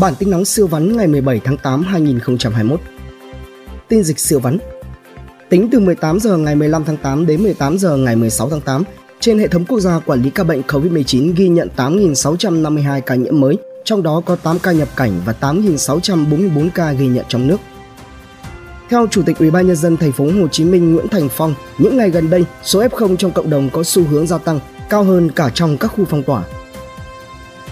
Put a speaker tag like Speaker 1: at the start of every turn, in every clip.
Speaker 1: Bản tin nóng siêu vắn ngày 17 tháng 8 2021. Tin dịch siêu vắn. Tính từ 18 giờ ngày 15 tháng 8 đến 18 giờ ngày 16 tháng 8, trên hệ thống quốc gia quản lý ca bệnh COVID-19 ghi nhận 8.652 ca nhiễm mới, trong đó có 8 ca nhập cảnh và 8.644 ca ghi nhận trong nước. Theo Chủ tịch Ủy ban nhân dân thành phố Hồ Chí Minh Nguyễn Thành Phong, những ngày gần đây, số F0 trong cộng đồng có xu hướng gia tăng, cao hơn cả trong các khu phong tỏa.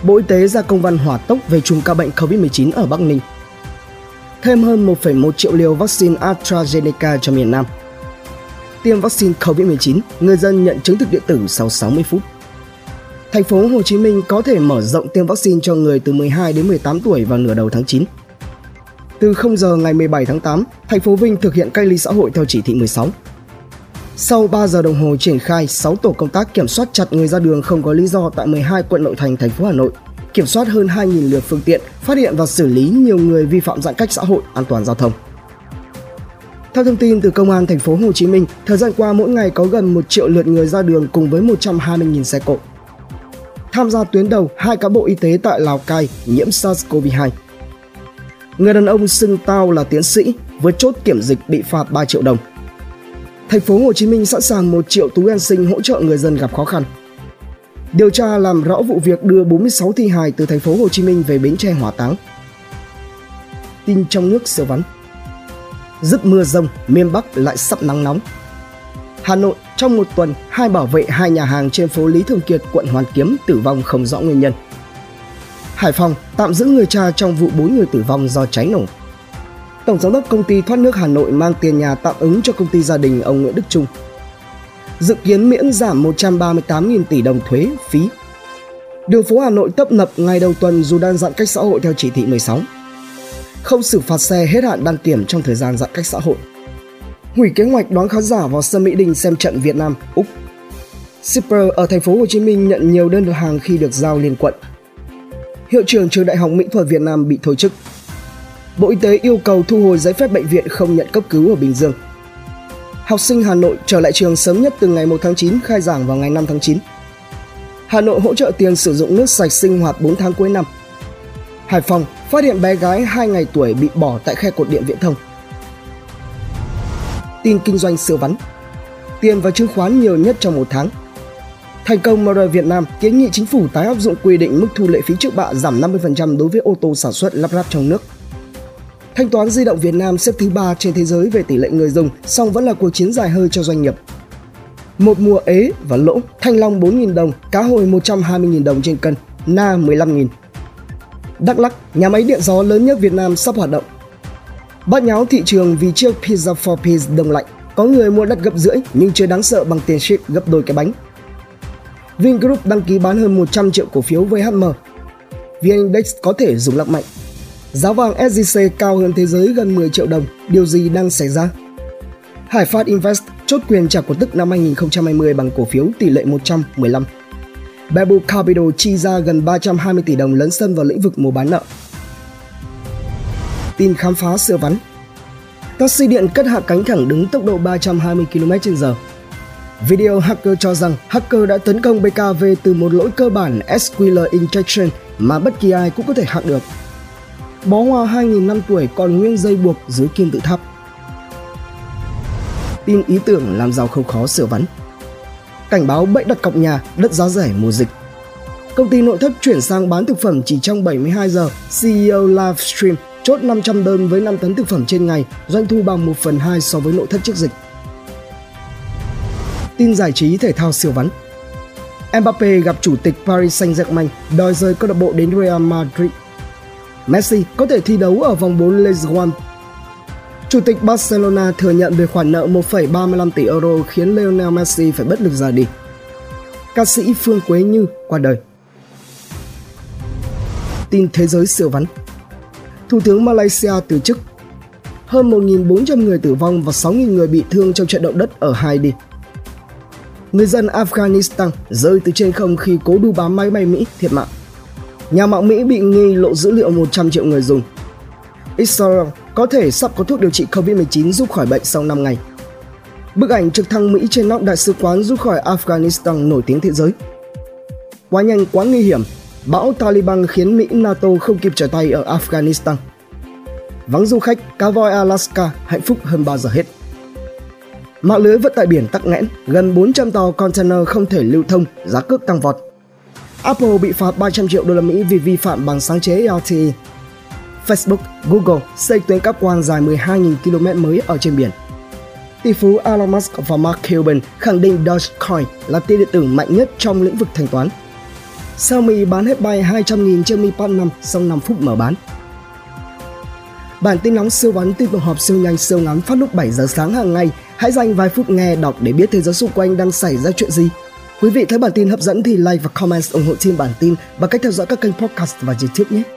Speaker 1: Bộ Y tế ra công văn hỏa tốc về chùm ca bệnh COVID-19 ở Bắc Ninh. Thêm hơn 1,1 triệu liều vaccine AstraZeneca cho miền Nam. Tiêm vaccine COVID-19, người dân nhận chứng thực điện tử sau 60 phút. Thành phố Hồ Chí Minh có thể mở rộng tiêm vaccine cho người từ 12 đến 18 tuổi vào nửa đầu tháng 9. Từ 0 giờ ngày 17 tháng 8, thành phố Vinh thực hiện cách ly xã hội theo chỉ thị 16. Sau 3 giờ đồng hồ triển khai, 6 tổ công tác kiểm soát chặt người ra đường không có lý do tại 12 quận nội thành thành phố Hà Nội, kiểm soát hơn 2.000 lượt phương tiện, phát hiện và xử lý nhiều người vi phạm giãn cách xã hội, an toàn giao thông. Theo thông tin từ Công an thành phố Hồ Chí Minh, thời gian qua mỗi ngày có gần 1 triệu lượt người ra đường cùng với 120.000 xe cộ. Tham gia tuyến đầu, hai cán bộ y tế tại Lào Cai nhiễm SARS-CoV-2. Người đàn ông xưng tao là tiến sĩ, vượt chốt kiểm dịch bị phạt 3 triệu đồng. Thành phố Hồ Chí Minh sẵn sàng 1 triệu túi an sinh hỗ trợ người dân gặp khó khăn. Điều tra làm rõ vụ việc đưa 46 thi hài từ thành phố Hồ Chí Minh về Bến Tre hỏa táng. Tin trong nước sơ vắn. Dứt mưa rông, miền Bắc lại sắp nắng nóng. Hà Nội trong một tuần, hai bảo vệ hai nhà hàng trên phố Lý Thường Kiệt, quận Hoàn Kiếm tử vong không rõ nguyên nhân. Hải Phòng tạm giữ người cha trong vụ 4 người tử vong do cháy nổ. Tổng giám đốc công ty thoát nước Hà Nội mang tiền nhà tạm ứng cho công ty gia đình ông Nguyễn Đức Trung. Dự kiến miễn giảm 138.000 tỷ đồng thuế, phí. Đường phố Hà Nội tấp nập ngày đầu tuần dù đang giãn cách xã hội theo chỉ thị 16. Không xử phạt xe hết hạn đăng kiểm trong thời gian giãn cách xã hội. Hủy kế hoạch đón khán giả vào sân Mỹ Đình xem trận Việt Nam, Úc. Shipper ở thành phố Hồ Chí Minh nhận nhiều đơn hàng khi được giao liên quận. Hiệu trưởng trường Đại học Mỹ thuật Việt Nam bị thôi chức Bộ Y tế yêu cầu thu hồi giấy phép bệnh viện không nhận cấp cứu ở Bình Dương. Học sinh Hà Nội trở lại trường sớm nhất từ ngày 1 tháng 9 khai giảng vào ngày 5 tháng 9. Hà Nội hỗ trợ tiền sử dụng nước sạch sinh hoạt 4 tháng cuối năm. Hải Phòng phát hiện bé gái 2 ngày tuổi bị bỏ tại khe cột điện viễn thông. Tin kinh doanh siêu vắn. Tiền và chứng khoán nhiều nhất trong một tháng. Thành công MR Việt Nam kiến nghị chính phủ tái áp dụng quy định mức thu lệ phí trước bạ giảm 50% đối với ô tô sản xuất lắp ráp trong nước. Thanh toán di động Việt Nam xếp thứ 3 trên thế giới về tỷ lệ người dùng, song vẫn là cuộc chiến dài hơi cho doanh nghiệp. Một mùa ế và lỗ, thanh long 4.000 đồng, cá hồi 120.000 đồng trên cân, na 15.000. Đắk Lắk, nhà máy điện gió lớn nhất Việt Nam sắp hoạt động. Bắt nháo thị trường vì chiếc Pizza for Peace đông lạnh. Có người mua đắt gấp rưỡi nhưng chưa đáng sợ bằng tiền ship gấp đôi cái bánh. Vingroup đăng ký bán hơn 100 triệu cổ phiếu với HM. VN Index có thể dùng lắc mạnh Giá vàng SJC cao hơn thế giới gần 10 triệu đồng, điều gì đang xảy ra? Hải Phát Invest chốt quyền trả cổ tức năm 2020 bằng cổ phiếu tỷ lệ 115. Bebu Capital chi ra gần 320 tỷ đồng lấn sân vào lĩnh vực mua bán nợ. Tin khám phá siêu vắn Taxi điện cất hạ cánh thẳng đứng tốc độ 320 km/h. Video hacker cho rằng hacker đã tấn công BKV từ một lỗi cơ bản SQL injection mà bất kỳ ai cũng có thể hack được bó hoa 2.000 năm tuổi còn nguyên dây buộc dưới kim tự tháp. Tin ý tưởng làm giàu không khó sửa vắn. Cảnh báo bẫy đặt cọc nhà, đất giá rẻ mùa dịch. Công ty nội thất chuyển sang bán thực phẩm chỉ trong 72 giờ, CEO livestream chốt 500 đơn với 5 tấn thực phẩm trên ngày, doanh thu bằng 1 phần 2 so với nội thất trước dịch. Tin giải trí thể thao siêu vắn. Mbappe gặp chủ tịch Paris Saint-Germain đòi rời câu lạc bộ đến Real Madrid Messi có thể thi đấu ở vòng 4 League One. Chủ tịch Barcelona thừa nhận về khoản nợ 1,35 tỷ euro khiến Lionel Messi phải bất lực rời đi. Ca sĩ Phương Quế Như qua đời. Tin thế giới siêu vắn Thủ tướng Malaysia từ chức Hơn 1.400 người tử vong và 6.000 người bị thương trong trận động đất ở Haiti. Người dân Afghanistan rơi từ trên không khi cố đu bám máy bay Mỹ thiệt mạng nhà mạng Mỹ bị nghi lộ dữ liệu 100 triệu người dùng. Israel có thể sắp có thuốc điều trị COVID-19 giúp khỏi bệnh sau 5 ngày. Bức ảnh trực thăng Mỹ trên nóc đại sứ quán giúp khỏi Afghanistan nổi tiếng thế giới. Quá nhanh quá nguy hiểm, Bão Taliban khiến Mỹ NATO không kịp trở tay ở Afghanistan. Vắng du khách, cá voi Alaska hạnh phúc hơn bao giờ hết. Mạng lưới vận tải biển tắc nghẽn, gần 400 tàu container không thể lưu thông, giá cước tăng vọt. Apple bị phạt 300 triệu đô la Mỹ vì vi phạm bằng sáng chế LTE. Facebook, Google xây tuyến cáp quang dài 12.000 km mới ở trên biển. Tỷ phú Elon Musk và Mark Cuban khẳng định Dogecoin là tiền điện tử mạnh nhất trong lĩnh vực thanh toán. Xiaomi bán hết bay 200.000 trên Mi Pad 5 sau 5 phút mở bán. Bản tin nóng siêu vắn tin tổng hợp siêu nhanh siêu ngắn phát lúc 7 giờ sáng hàng ngày. Hãy dành vài phút nghe đọc để biết thế giới xung quanh đang xảy ra chuyện gì. Quý vị thấy bản tin hấp dẫn thì like và comment ủng hộ team bản tin và cách theo dõi các kênh podcast và YouTube nhé.